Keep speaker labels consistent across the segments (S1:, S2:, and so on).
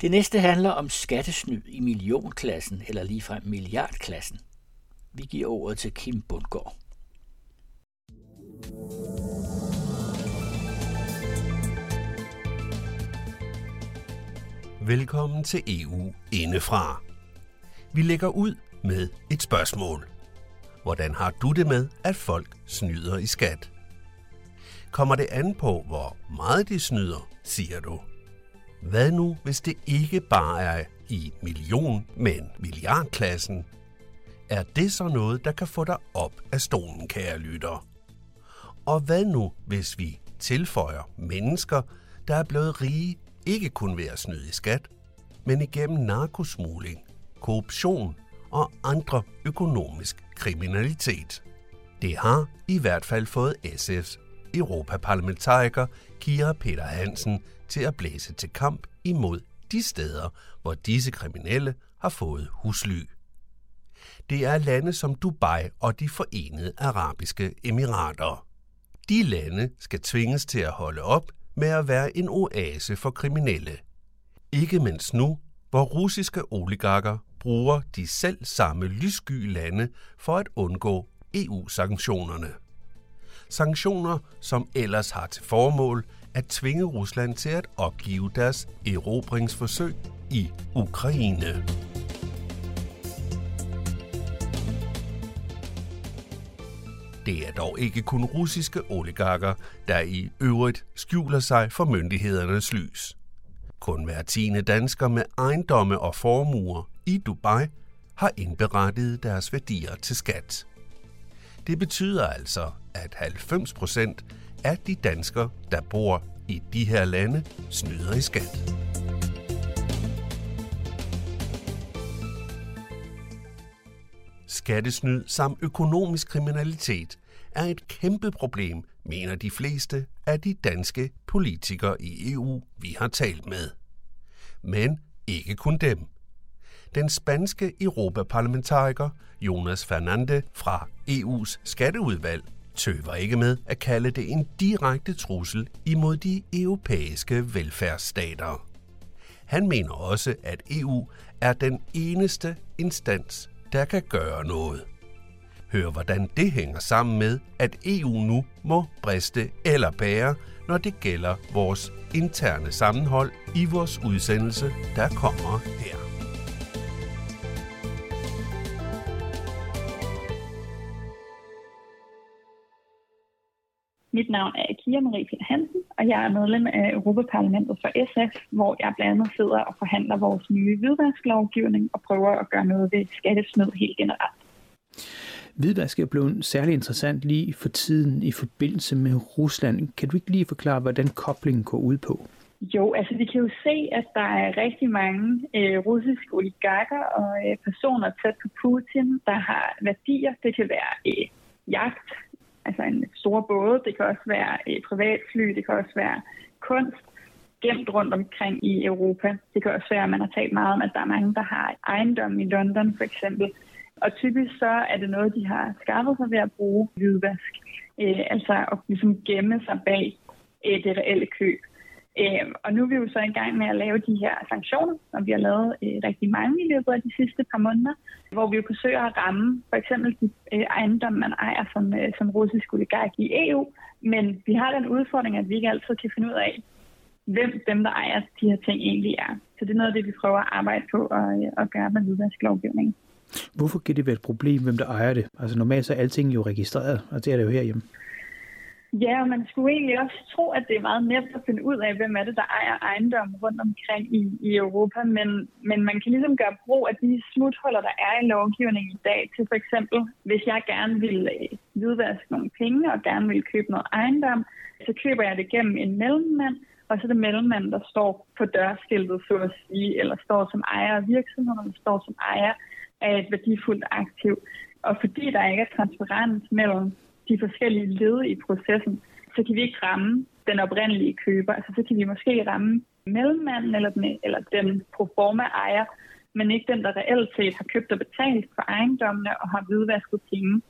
S1: Det næste handler om skattesnyd i millionklassen eller ligefrem milliardklassen. Vi giver ordet til Kim Bundgaard.
S2: Velkommen til EU indefra. Vi lægger ud med et spørgsmål. Hvordan har du det med, at folk snyder i skat? Kommer det an på, hvor meget de snyder, siger du? Hvad nu, hvis det ikke bare er i million, men milliardklassen? Er det så noget, der kan få dig op af stolen, kære lytter? Og hvad nu, hvis vi tilføjer mennesker, der er blevet rige ikke kun ved at snyde i skat, men igennem narkosmugling, korruption og andre økonomisk kriminalitet. Det har i hvert fald fået SF's europaparlamentariker Kira Peter Hansen til at blæse til kamp imod de steder, hvor disse kriminelle har fået husly. Det er lande som Dubai og de forenede arabiske emirater. De lande skal tvinges til at holde op med at være en oase for kriminelle. Ikke mindst nu, hvor russiske oligarker bruger de selv samme lyssky lande for at undgå EU-sanktionerne. Sanktioner, som ellers har til formål at tvinge Rusland til at opgive deres erobringsforsøg i Ukraine. Det er dog ikke kun russiske oligarker, der i øvrigt skjuler sig for myndighedernes lys. Kun hver tiende dansker med ejendomme og formuer i Dubai har indberettet deres værdier til skat. Det betyder altså, at 90 procent af de danskere, der bor i de her lande, snyder i skat. Skattesnyd samt økonomisk kriminalitet er et kæmpe problem, mener de fleste af de danske politikere i EU, vi har talt med. Men ikke kun dem. Den spanske europaparlamentariker Jonas Fernande fra EU's skatteudvalg tøver ikke med at kalde det en direkte trussel imod de europæiske velfærdsstater. Han mener også, at EU er den eneste instans, der kan gøre noget. Hør, hvordan det hænger sammen med, at EU nu må briste eller bære, når det gælder vores interne sammenhold i vores udsendelse, der kommer her.
S3: Mit navn er Kira Marie Peter Hansen, og jeg er medlem af Europaparlamentet for SF, hvor jeg blandt andet sidder og forhandler vores nye hvidvasklovgivning og prøver at gøre noget ved skattesnyd helt generelt.
S4: Hvidvask er blevet særlig interessant lige for tiden i forbindelse med Rusland. Kan du ikke lige forklare, hvordan koblingen går ud på?
S3: Jo, altså vi kan jo se, at der er rigtig mange øh, russiske oligarker og øh, personer tæt på Putin, der har værdier. Det kan være øh, jagt, altså en stor båd, det kan også være øh, privatfly, det kan også være kunst gemt rundt omkring i Europa. Det kan også være, at man har talt meget om, at der er mange, der har ejendom i London for eksempel. Og typisk så er det noget, de har skaffet sig ved at bruge hvidvask. Øh, altså at ligesom gemme sig bag øh, det reelle køb. Øh, og nu er vi jo så i gang med at lave de her sanktioner, som vi har lavet øh, rigtig mange i løbet af de sidste par måneder, hvor vi jo forsøger at ramme for eksempel de øh, ejendomme, man ejer som, øh, som russisk oligark i EU. Men vi har den udfordring, at vi ikke altid kan finde ud af, hvem dem, der ejer de her ting egentlig er. Så det er noget af det, vi prøver at arbejde på og, øh, og gøre med hvidvasklovgivningen.
S4: Hvorfor kan det være et problem, hvem der ejer det? Altså normalt så er alting jo registreret, og det er det jo herhjemme.
S3: Ja, og man skulle egentlig også tro, at det er meget nemt at finde ud af, hvem er det, der ejer ejendommen rundt omkring i, i Europa. Men, men man kan ligesom gøre brug af de smuthuller, der er i lovgivningen i dag. Til for eksempel, hvis jeg gerne vil øh, hvidvaske nogle penge og gerne vil købe noget ejendom, så køber jeg det gennem en mellemmand, og så er det mellemmanden, der står på dørskiltet, så at sige, eller står som ejer af virksomheden, eller står som ejer af et værdifuldt aktiv. Og fordi der ikke er transparens mellem de forskellige led i processen, så kan vi ikke ramme den oprindelige køber. Altså så kan vi måske ramme mellemmanden eller den, eller den proforma ejer, men ikke den, der reelt set har købt og betalt for ejendommene og har hvidvasket penge.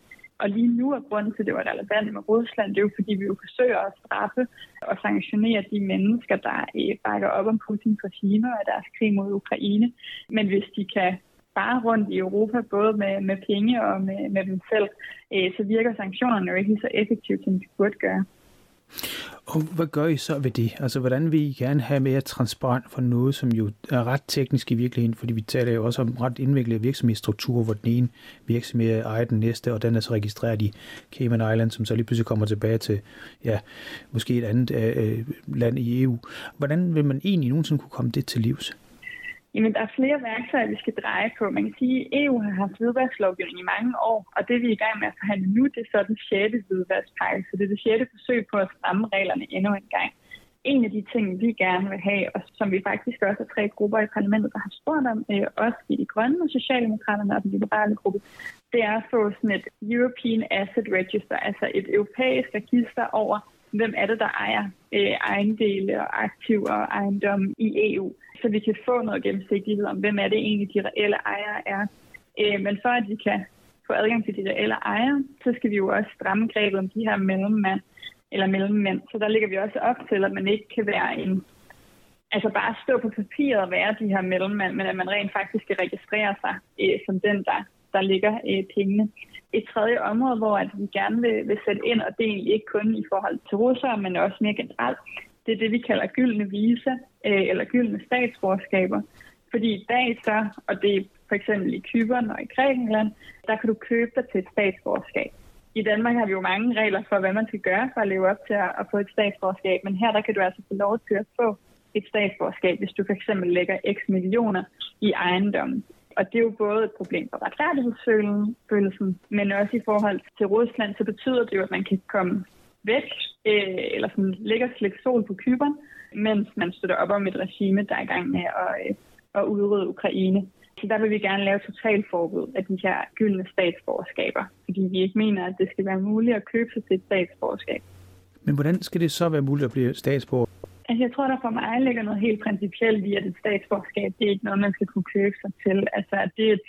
S3: Og lige nu er grunden til, at det var relevant med Rusland, det er jo fordi, vi jo forsøger at straffe og sanktionere de mennesker, der øh, bakker op om Putins regime og deres krig mod Ukraine. Men hvis de kan bare rundt i Europa, både med, med penge og med, med dem selv, øh, så virker sanktionerne jo ikke så effektivt, som de burde gøre.
S4: Og hvad gør I så ved det? Altså, hvordan vil I gerne have mere transparent for noget, som jo er ret teknisk i virkeligheden? Fordi vi taler jo også om ret indviklede virksomhedsstrukturer, hvor den ene virksomhed ejer den næste, og den er så registreret i Cayman Island, som så lige pludselig kommer tilbage til, ja, måske et andet øh, øh land i EU. Hvordan vil man egentlig nogensinde kunne komme det til livs?
S3: Jamen, der er flere værktøjer, vi skal dreje på. Man kan sige, at EU har haft hvidvasklovgivning i mange år, og det vi er i gang med at forhandle nu, det er så den sjette hvidvaskpakke. Så det er det sjette forsøg på at stramme reglerne endnu en gang. En af de ting, vi gerne vil have, og som vi faktisk også er tre grupper i parlamentet, der har spurgt om, øh, også i de grønne og socialdemokraterne og den liberale gruppe, det er at få sådan et European Asset Register, altså et europæisk register over, hvem er det, der ejer øh, ejendele og aktiver og ejendom i EU så vi kan få noget gennemsigtighed om, hvem er det egentlig, de reelle ejere er. Øh, men for at vi kan få adgang til de reelle ejere, så skal vi jo også stramme grebet om de her mellemmænd, eller mellemmænd. Så der ligger vi også op til, at man ikke kan være en altså bare stå på papiret og være de her mellemmænd, men at man rent faktisk skal registrere sig øh, som den, der, der ligger øh, pengene. Et tredje område, hvor at vi gerne vil, vil sætte ind, og det er egentlig ikke kun i forhold til russere, men også mere generelt, det er det, vi kalder gyldne visa øh, eller gyldne statsborgerskaber. Fordi i dag så, og det er for eksempel i Kyberen og i Grækenland, der kan du købe dig til et statsborgerskab. I Danmark har vi jo mange regler for, hvad man skal gøre for at leve op til at, at få et statsborgerskab, men her der kan du altså få lov til at få et statsborgerskab, hvis du for eksempel lægger x millioner i ejendommen. Og det er jo både et problem for retfærdighedsfølelsen, men også i forhold til Rusland, så betyder det jo, at man kan komme væk, øh, eller sådan ligger slik sol på kyberen, mens man støtter op om et regime, der er i gang med at, øh, at udrydde Ukraine. Så der vil vi gerne lave totalforbud af de her gyldne statsborgerskaber, fordi vi ikke mener, at det skal være muligt at købe sig til et statsborgerskab.
S4: Men hvordan skal det så være muligt at blive statsborger?
S3: Altså, jeg tror, der for mig ligger noget helt principielt i, at et statsborgerskab, det er ikke noget, man skal kunne købe sig til. Altså, det er et,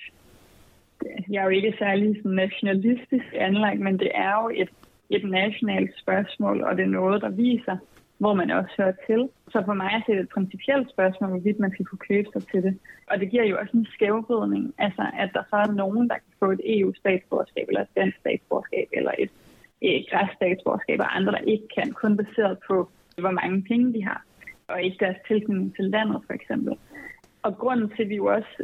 S3: jeg er jo ikke særlig sådan nationalistisk anlagt, men det er jo et et nationalt spørgsmål, og det er noget, der viser, hvor man også hører til. Så for mig er det et principielt spørgsmål, hvorvidt man skal kunne købe sig til det. Og det giver jo også en skævvridning, altså at der så er nogen, der kan få et EU-statsborgerskab, eller et dansk statsborgerskab, eller et, et græsstatsborgerskab, og andre, der ikke kan, kun baseret på, Altså, hvor mange penge de har, og ikke deres tilknytning til landet, for eksempel. Og grunden til, at vi jo også,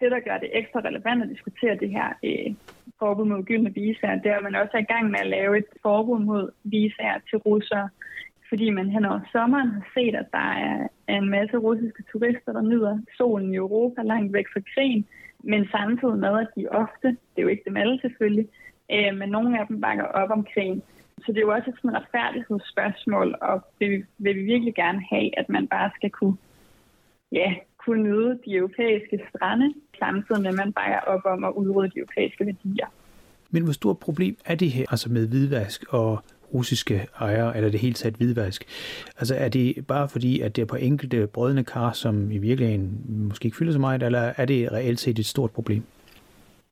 S3: det der gør det ekstra relevant at diskutere det her øh, forbud mod gyldne visager, det er, at man også er i gang med at lave et forbud mod visager til russere, fordi man hen over sommeren har set, at der er en masse russiske turister, der nyder solen i Europa langt væk fra krigen, men samtidig med, at de ofte, det er jo ikke dem alle selvfølgelig, øh, men nogle af dem bakker op om krigen. Så det er jo også et sådan retfærdighedsspørgsmål, og vil, vil vi virkelig gerne have, at man bare skal kunne, ja, kunne nyde de europæiske strande, samtidig med, at man bakker op om at udrydde de europæiske værdier.
S4: Men hvor stort problem er det her, altså med hvidvask og russiske ejere, eller det helt taget hvidvask? Altså er det bare fordi, at det er på enkelte brødende kar, som i virkeligheden måske ikke fylder så meget, eller er det reelt set et stort problem?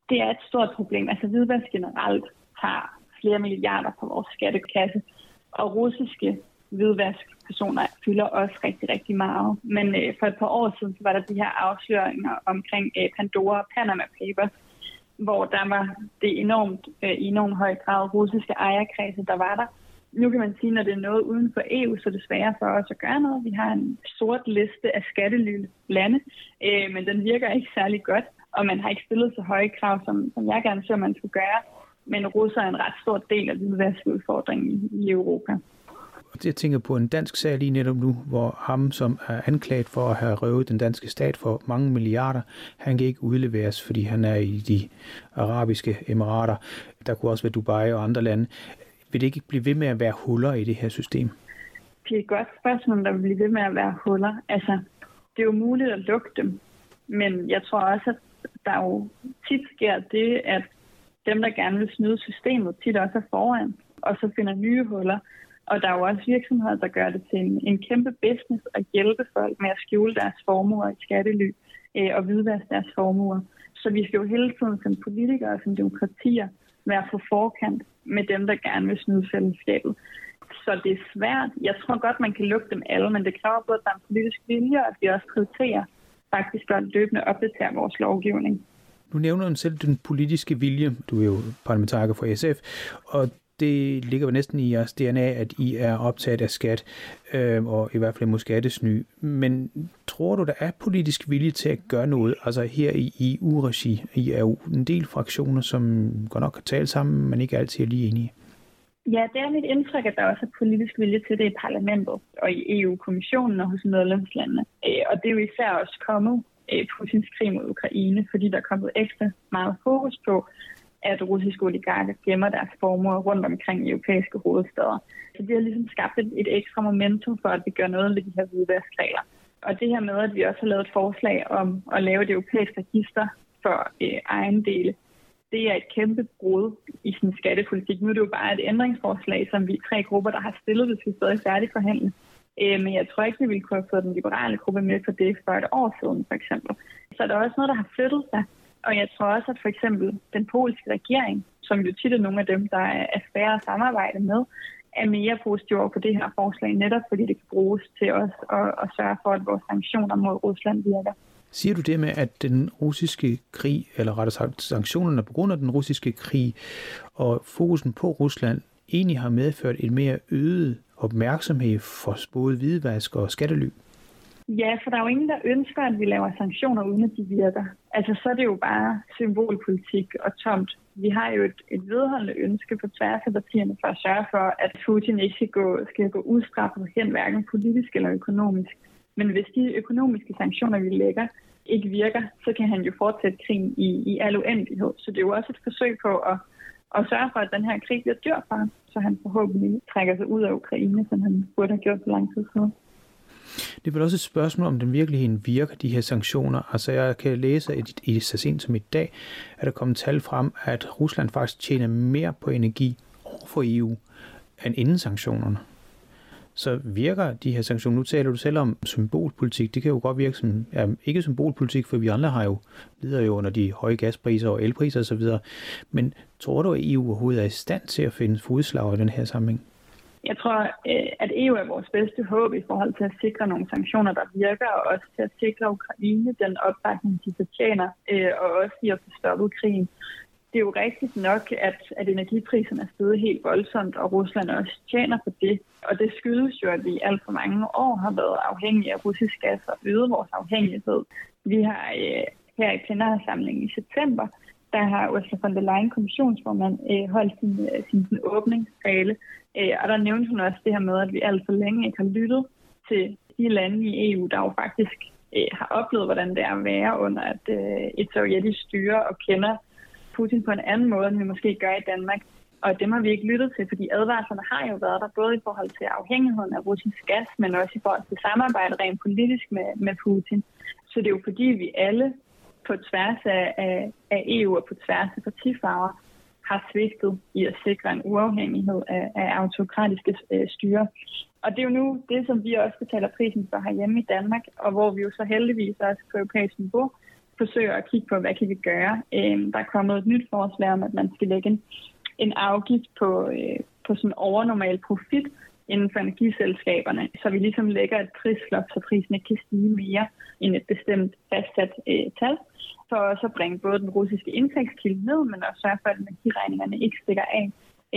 S3: Det er et stort problem. Altså hvidvask generelt har flere milliarder på vores skattekasse, og russiske hvidvaskpersoner fylder også rigtig, rigtig meget. Men øh, for et par år siden så var der de her afsløringer omkring øh, Pandora og Panama Papers, hvor der var det enormt, øh, i enormt høj grad russiske ejerkredse, der var der. Nu kan man sige, når det er noget uden for EU, så er det sværere for os at gøre noget. Vi har en sort liste af skattelylande, øh, men den virker ikke særlig godt, og man har ikke stillet så høje krav, som, som jeg gerne så, man skulle gøre. Men russer er en ret stor del af hvidvaskudfordringen i, i Europa.
S4: Jeg tænker på en dansk sag lige netop nu, hvor ham, som er anklaget for at have røvet den danske stat for mange milliarder, han kan ikke udleveres, fordi han er i de arabiske emirater. Der kunne også være Dubai og andre lande. Vil det ikke blive ved med at være huller i det her system?
S3: Det er et godt spørgsmål, der vil blive ved med at være huller. Altså, det er jo muligt at lukke dem, men jeg tror også, at der jo tit sker det, at dem, der gerne vil snyde systemet, tit også er foran, og så finder nye huller. Og der er jo også virksomheder, der gør det til en, en kæmpe business at hjælpe folk med at skjule deres formuer i skattely øh, og hvidvaske deres formuer. Så vi skal jo hele tiden som politikere og som demokratier være på forkant med dem, der gerne vil snyde fællesskabet. Så det er svært. Jeg tror godt, man kan lukke dem alle, men det kræver både, at der er en politisk vilje, og at vi også prioriterer faktisk godt løbende opdatere vores lovgivning.
S4: Nu nævner du selv den politiske vilje. Du er jo parlamentariker for SF, og det ligger jo næsten i jeres DNA, at I er optaget af skat, øh, og i hvert fald mod skattesny. Men tror du, der er politisk vilje til at gøre noget, altså her i EU-regi? I er jo en del fraktioner, som godt nok kan tale sammen, men ikke altid er lige enige.
S3: Ja, det er mit indtryk, at der også er politisk vilje til det i parlamentet og i EU-kommissionen og hos medlemslandene. Øh, og det er jo især også kommet øh, Putins krig mod Ukraine, fordi der er kommet ekstra meget fokus på, at russiske oligarker gemmer deres formuer rundt omkring i europæiske hovedsteder. Så det har ligesom skabt et, et ekstra momentum for, at vi gør noget med de her hvidvaskregler. Og det her med, at vi også har lavet et forslag om at lave et europæisk register for øh, ejendele, det er et kæmpe brud i sin skattepolitik. Nu er det jo bare et ændringsforslag, som vi tre grupper, der har stillet, det skal stadig færdigforhandle. Øh, men jeg tror ikke, vi ville kunne have fået den liberale gruppe med på det for et år siden, for eksempel. Så der er også noget, der har flyttet sig. Og jeg tror også, at for eksempel den polske regering, som jo tit er nogle af dem, der er svære at samarbejde med, er mere positive over på det her forslag, netop fordi det kan bruges til os at, at sørge for, at vores sanktioner mod Rusland virker.
S4: Siger du det med, at den russiske krig, eller rettere sagt sanktionerne på grund af den russiske krig og fokusen på Rusland, egentlig har medført en mere øget opmærksomhed for både hvidvask og skattely?
S3: Ja, for der er jo ingen, der ønsker, at vi laver sanktioner, uden at de virker. Altså, så er det jo bare symbolpolitik og tomt. Vi har jo et, et vedholdende ønske på tværs af partierne for at sørge for, at Putin ikke skal gå, skal gå udstraffet hen, hverken politisk eller økonomisk. Men hvis de økonomiske sanktioner, vi lægger, ikke virker, så kan han jo fortsætte krigen i, i al uendelighed. Så det er jo også et forsøg på at, og sørge for, at den her krig bliver dyr for ham, så han forhåbentlig trækker sig ud af Ukraine, som han burde have gjort for lang tid siden.
S4: Det er vel også et spørgsmål, om den virkeligheden virker, de her sanktioner. Altså jeg kan læse, at i så sent som i dag, at der kommet tal frem, at Rusland faktisk tjener mere på energi over for EU, end inden sanktionerne. Så virker de her sanktioner, nu taler du selv om symbolpolitik, det kan jo godt virke som, ja, ikke symbolpolitik, for vi andre har jo, lider jo under de høje gaspriser og elpriser osv., men tror du, at EU overhovedet er i stand til at finde fodslag i den her sammenhæng?
S3: Jeg tror, øh, at EU er vores bedste håb i forhold til at sikre nogle sanktioner, der virker, og også til at sikre Ukraine den opbakning, de fortjener, øh, og også i at få stoppet krigen. Det er jo rigtigt nok, at, at energipriserne er steget helt voldsomt, og Rusland også tjener på det. Og det skyldes jo, at vi i alt for mange år har været afhængige af russisk gas og øget vores afhængighed. Vi har øh, her i plenarsamlingen i september der har Ursula von der Leyen, kommissionsformand, øh, holdt sin, øh, sin, sin åbningstale. Øh, og der nævnte hun også det her med, at vi alt for længe ikke har lyttet til de lande i EU, der jo faktisk øh, har oplevet, hvordan det er at være under et, øh, et sovjetisk styre og kender Putin på en anden måde, end vi måske gør i Danmark. Og dem har vi ikke lyttet til, fordi advarslerne har jo været der, både i forhold til afhængigheden af russisk gas, men også i forhold til samarbejde rent politisk med, med Putin. Så det er jo fordi, vi alle på tværs af, af, af EU og på tværs af partifarver har svigtet i at sikre en uafhængighed af, af autokratiske øh, styre. Og det er jo nu det, som vi også betaler prisen for herhjemme i Danmark, og hvor vi jo så heldigvis også på europæisk niveau forsøger at kigge på, hvad kan vi gøre. Øh, der er kommet et nyt forslag om, at man skal lægge en, en afgift på, øh, på sådan overnormal profit inden for energiselskaberne, så vi ligesom lægger et prisloft, så prisen ikke kan stige mere end et bestemt fastsat øh, tal, for også at bringe både den russiske indtægtskilde ned, men også sørge for, at energiregningerne ikke stikker af.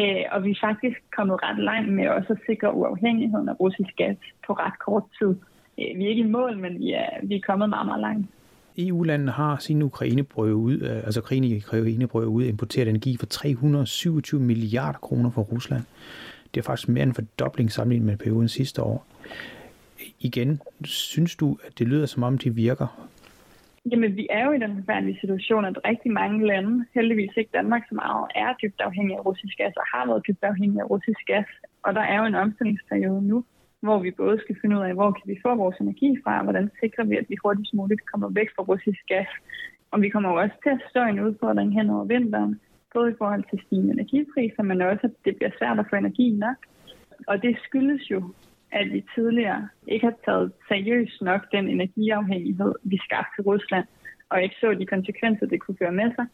S3: Øh, og vi er faktisk kommet ret langt med også at sikre uafhængigheden af russisk gas på ret kort tid. Øh, vi er ikke i mål, men vi er, vi er kommet meget, meget langt.
S4: EU-landene har sin Ukraine-brød ud, øh, altså krigen i Ukraine brød ud, importeret energi for 327 milliarder kroner fra Rusland. Det er faktisk mere end en fordobling sammenlignet med perioden sidste år. Igen, synes du, at det lyder som om, de virker?
S3: Jamen, vi er jo i den forfærdelige situation, at rigtig mange lande, heldigvis ikke Danmark så meget, er dybt afhængige af russisk gas og har været dybt afhængige af russisk gas. Og der er jo en omstillingsperiode nu, hvor vi både skal finde ud af, hvor kan vi få vores energi fra, og hvordan sikrer vi, at vi hurtigst muligt kommer væk fra russisk gas. Og vi kommer jo også til at stå en udfordring hen over vinteren, både i forhold til stigende energipriser, men også, at det bliver svært at få energi nok. Og det skyldes jo, at vi tidligere ikke har taget seriøst nok den energiafhængighed, vi skabte til Rusland, og ikke så de konsekvenser, det kunne føre med sig.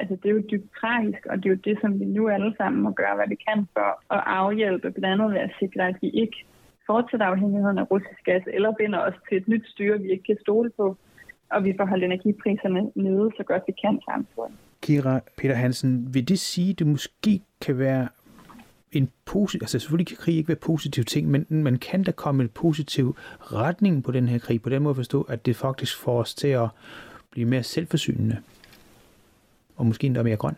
S3: Altså, det er jo dybt tragisk, og det er jo det, som vi nu alle sammen må gøre, hvad vi kan for at afhjælpe, blandt andet ved at sikre, at vi ikke fortsætter afhængigheden af russisk gas, eller binder os til et nyt styre, vi ikke kan stole på, og vi får holdt energipriserne nede så godt vi kan samtidig.
S4: Kira Peter Hansen, vil det sige, at det måske kan være en positiv, altså selvfølgelig kan krig ikke være positiv ting, men man kan da komme en positiv retning på den her krig, på den måde at forstå, at det faktisk får os til at blive mere selvforsynende, og måske endda mere grøn.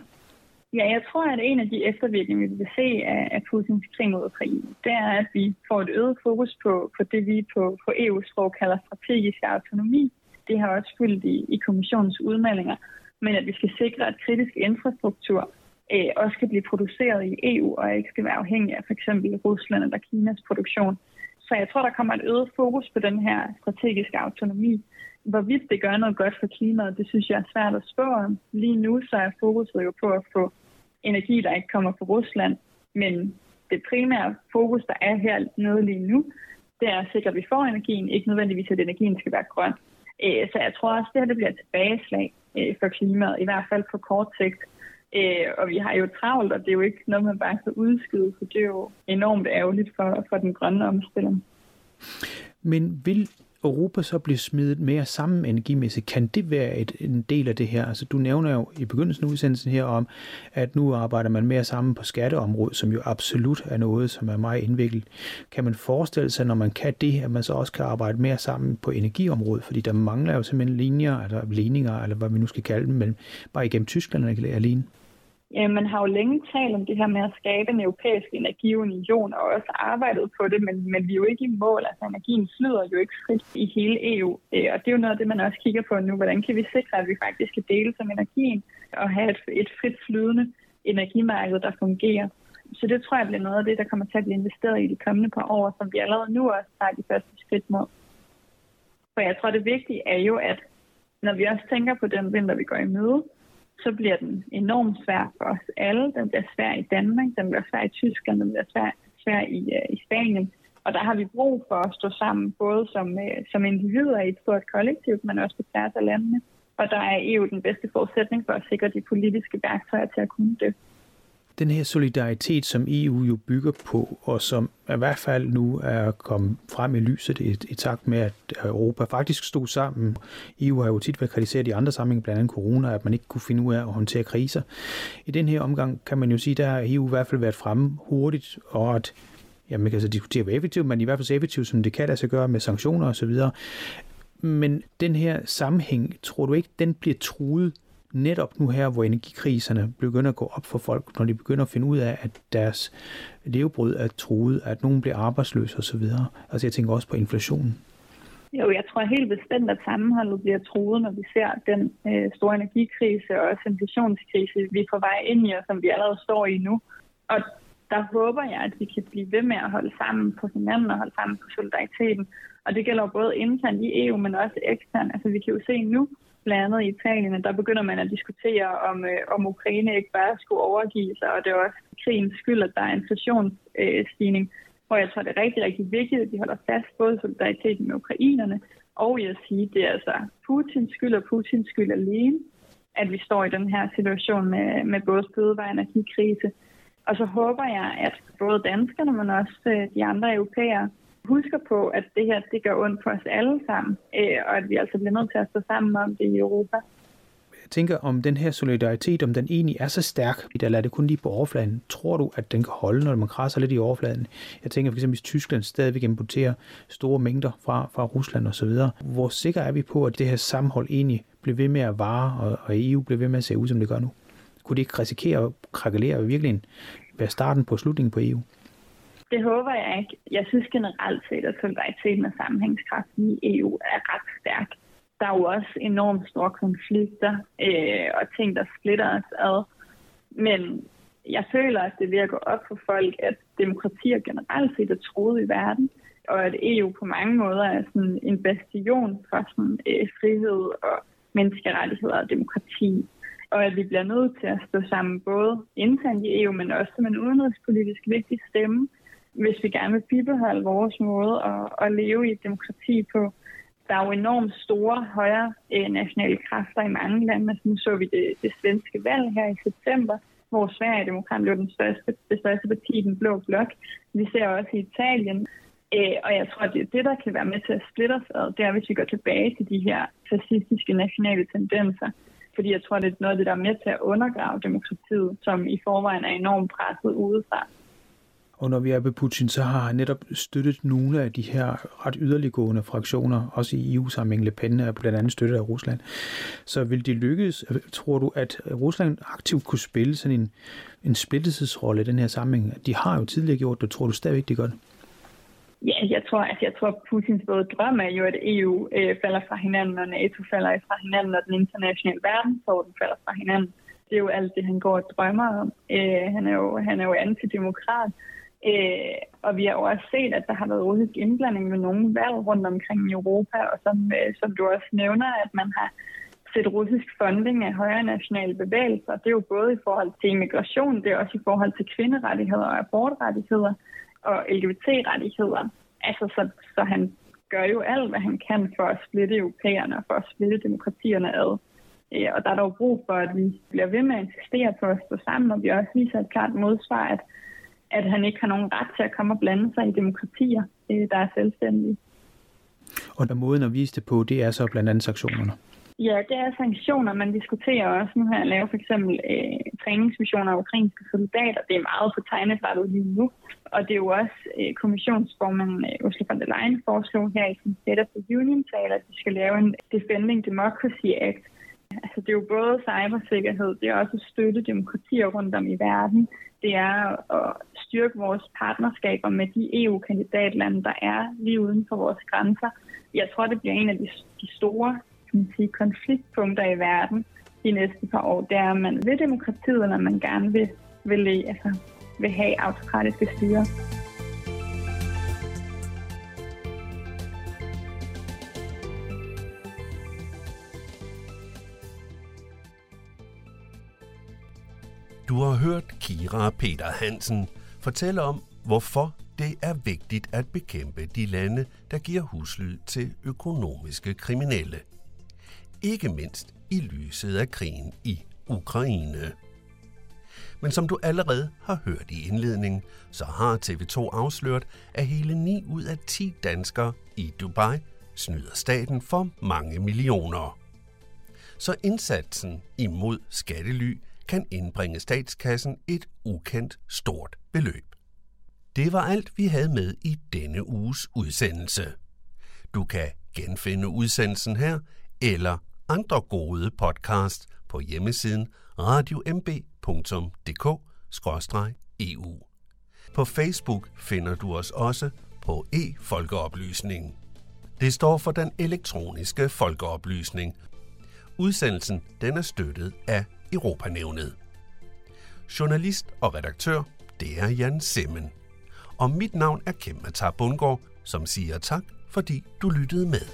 S3: Ja, jeg tror, at en af de eftervirkninger, vi vil se af, af Putins krig mod Ukraine, det er, at vi får et øget fokus på, på det, vi på, på EU-sprog kalder strategisk autonomi. Det har også fyldt i, i kommissionens udmeldinger, men at vi skal sikre, at kritisk infrastruktur øh, også kan blive produceret i EU og ikke skal være afhængig af f.eks. Rusland eller Kinas produktion. Så jeg tror, der kommer et øget fokus på den her strategiske autonomi. Hvorvidt det gør noget godt for klimaet, det synes jeg er svært at spå om. Lige nu så er fokuset jo på at få energi, der ikke kommer fra Rusland. Men det primære fokus, der er her nede lige nu, det er at sikre, at vi får energien, ikke nødvendigvis, at energien skal være grøn. Øh, så jeg tror også, at det her det bliver et tilbageslag øh, for klimaet, i hvert fald på kort sigt. Øh, og vi har jo travlt, og det er jo ikke noget, man bare kan udskyde, for det er jo enormt ærgerligt for, for den grønne omstilling.
S4: Men vil Europa så bliver smidt mere sammen energimæssigt? Kan det være et, en del af det her? Altså, du nævner jo i begyndelsen af udsendelsen her om, at nu arbejder man mere sammen på skatteområdet, som jo absolut er noget, som er meget indviklet. Kan man forestille sig, når man kan det, at man så også kan arbejde mere sammen på energiområdet? Fordi der mangler jo simpelthen linjer, eller ligninger, eller hvad vi nu skal kalde dem, mellem, bare igennem Tyskland alene.
S3: Man har jo længe talt om det her med at skabe en europæisk energiunion og også arbejdet på det, men, men vi er jo ikke i mål. Altså energien flyder jo ikke frit i hele EU, øh, og det er jo noget af det, man også kigger på nu. Hvordan kan vi sikre, at vi faktisk kan dele som energien og have et, et frit flydende energimarked, der fungerer? Så det tror jeg bliver noget af det, der kommer til at blive investeret i de kommende par år, som vi allerede nu også tager de første skridt mod. For jeg tror, det vigtige er jo, at når vi også tænker på den vinter, vi går i møde, så bliver den enormt svær for os alle. Den bliver svær i Danmark, den bliver svær i Tyskland, den bliver svær, svær i, uh, i Spanien. Og der har vi brug for at stå sammen, både som, uh, som individer i et stort kollektiv, men også på tværs af landene. Og der er EU den bedste forudsætning for at sikre de politiske værktøjer til at kunne det
S4: den her solidaritet, som EU jo bygger på, og som i hvert fald nu er kommet frem i lyset i, i takt med, at Europa faktisk stod sammen. EU har jo tit været kritiseret i andre sammenhænge, blandt andet corona, at man ikke kunne finde ud af at håndtere kriser. I den her omgang kan man jo sige, der har EU i hvert fald været fremme hurtigt, og at ja, man kan så diskutere, hvor effektivt, men i hvert fald så effektivt, som det kan lade sig gøre med sanktioner osv. Men den her sammenhæng, tror du ikke, den bliver truet netop nu her, hvor energikriserne begynder at gå op for folk, når de begynder at finde ud af, at deres levebrød er truet, at nogen bliver arbejdsløse osv. Altså jeg tænker også på inflationen.
S3: Jo, jeg tror helt bestemt, at sammenholdet bliver truet, når vi ser den øh, store energikrise og også inflationskrise, vi er på vej ind i, og som vi allerede står i nu. Og der håber jeg, at vi kan blive ved med at holde sammen på hinanden og holde sammen på solidariteten. Og det gælder både internt i EU, men også eksternt. Altså vi kan jo se nu, blandt andet i Italien, der begynder man at diskutere, om, øh, om Ukraine ikke bare skulle overgive sig, og det er også krigens skyld, at der er inflationsstigning, øh, hvor jeg tror, det er rigtig, rigtig vigtigt, at vi holder fast både solidariteten med ukrainerne, og jeg siger, det er altså Putins skyld og Putins skyld alene, at vi står i den her situation med, med både fødevare- og energikrise. Og så håber jeg, at både danskerne, men også øh, de andre europæere, husker på, at det her det gør ondt på os alle sammen, øh, og at vi altså bliver nødt til at stå sammen om det i Europa.
S4: Jeg tænker, om den her solidaritet, om den egentlig er så stærk, eller er det kun lige på overfladen. Tror du, at den kan holde, når man krasser lidt i overfladen? Jeg tænker fx, hvis Tyskland stadigvæk importerer store mængder fra, fra Rusland osv. Hvor sikker er vi på, at det her sammenhold egentlig bliver ved med at vare, og, og EU bliver ved med at se ud, som det gør nu? Kunne det ikke risikere at krakelere og virkelig være starten på slutningen på EU?
S3: Det håber jeg ikke. Jeg synes generelt set, at solidariteten og sammenhængskraften i EU er ret stærk. Der er jo også enormt store konflikter øh, og ting, der splitter os ad. Men jeg føler, at det er ved at gå op for folk, at demokratier generelt set er troet i verden, og at EU på mange måder er sådan en bastion for sådan, øh, frihed og menneskerettigheder og demokrati. Og at vi bliver nødt til at stå sammen både internt i EU, men også som en udenrigspolitisk vigtig stemme hvis vi gerne vil bibeholde vores måde at, at leve i et demokrati på. der er jo enormt store højre øh, nationale kræfter i mange lande. Nu så vi det, det svenske valg her i september, hvor Sverige Demokrat blev den største, det største parti i den blå blok. Vi ser også i Italien. Øh, og jeg tror, at det, det, der kan være med til at splitte os ad, det er, hvis vi går tilbage til de her fascistiske nationale tendenser. Fordi jeg tror, det er noget af det, der er med til at undergrave demokratiet, som i forvejen er enormt presset udefra.
S4: Og når vi er ved Putin, så har han netop støttet nogle af de her ret yderliggående fraktioner, også i EU-sammenhæng. Le Pen er blandt andet støttet af Rusland. Så vil det lykkes, tror du, at Rusland aktivt kunne spille sådan en, en splittelsesrolle i den her sammenhæng? De har jo tidligere gjort det. Tror du stadigvæk, de gør det?
S3: Ja, jeg tror, at jeg tror, Putins både drøm er jo, at EU øh, falder fra hinanden, og NATO falder fra hinanden, og den internationale verdensorden falder fra hinanden. Det er jo alt det, han går og drømmer om. Øh, han, er jo, han er jo antidemokrat. Øh, og vi har jo også set, at der har været russisk indblanding med nogle valg rundt omkring i Europa, og som, øh, som du også nævner, at man har set russisk funding af højre nationale bevægelser. Det er jo både i forhold til immigration, det er også i forhold til kvinderettigheder og abortrettigheder og LGBT-rettigheder. Altså, så, så han gør jo alt, hvad han kan for at splitte europæerne og for at splitte demokratierne ad. Øh, og der er dog brug for, at vi bliver ved med at insistere på at stå sammen, og vi også viser et klart modsvar, at at han ikke har nogen ret til at komme og blande sig i demokratier, øh, der er selvstændige.
S4: Og der måden at vise det på, det er så blandt andet sanktionerne?
S3: Ja, det er sanktioner. Man diskuterer også nu her at lave for eksempel øh, træningsmissioner af ukrainske soldater. Det er meget på tegnebrættet lige nu. Og det er jo også øh, kommissionsformanden øh, Ursula von der Leyen foreslog her i sin State of the Union-tale, at vi skal lave en Defending Democracy Act. Altså, det er jo både cybersikkerhed, det er også at støtte demokratier rundt om i verden det er at styrke vores partnerskaber med de EU-kandidatlande, der er lige uden for vores grænser. Jeg tror, det bliver en af de, de store kan man sige, konfliktpunkter i verden de næste par år. Det er, at man vil demokratiet, eller man gerne vil, vil, altså, vil have autokratiske styre.
S2: Hørt Kira Peter Hansen fortælle om, hvorfor det er vigtigt at bekæmpe de lande, der giver huslyd til økonomiske kriminelle. Ikke mindst i lyset af krigen i Ukraine. Men som du allerede har hørt i indledningen, så har TV2 afsløret, at hele 9 ud af 10 danskere i Dubai snyder staten for mange millioner. Så indsatsen imod skattely kan indbringe statskassen et ukendt stort beløb. Det var alt, vi havde med i denne uges udsendelse. Du kan genfinde udsendelsen her eller andre gode podcast på hjemmesiden radiomb.dk-eu. E på Facebook finder du os også på e-folkeoplysning. Det står for den elektroniske folkeoplysning. Udsendelsen den er støttet af Europanævnet. Journalist og redaktør, det er Jan Simmen. Og mit navn er Kim Matar Bundgaard, som siger tak, fordi du lyttede med.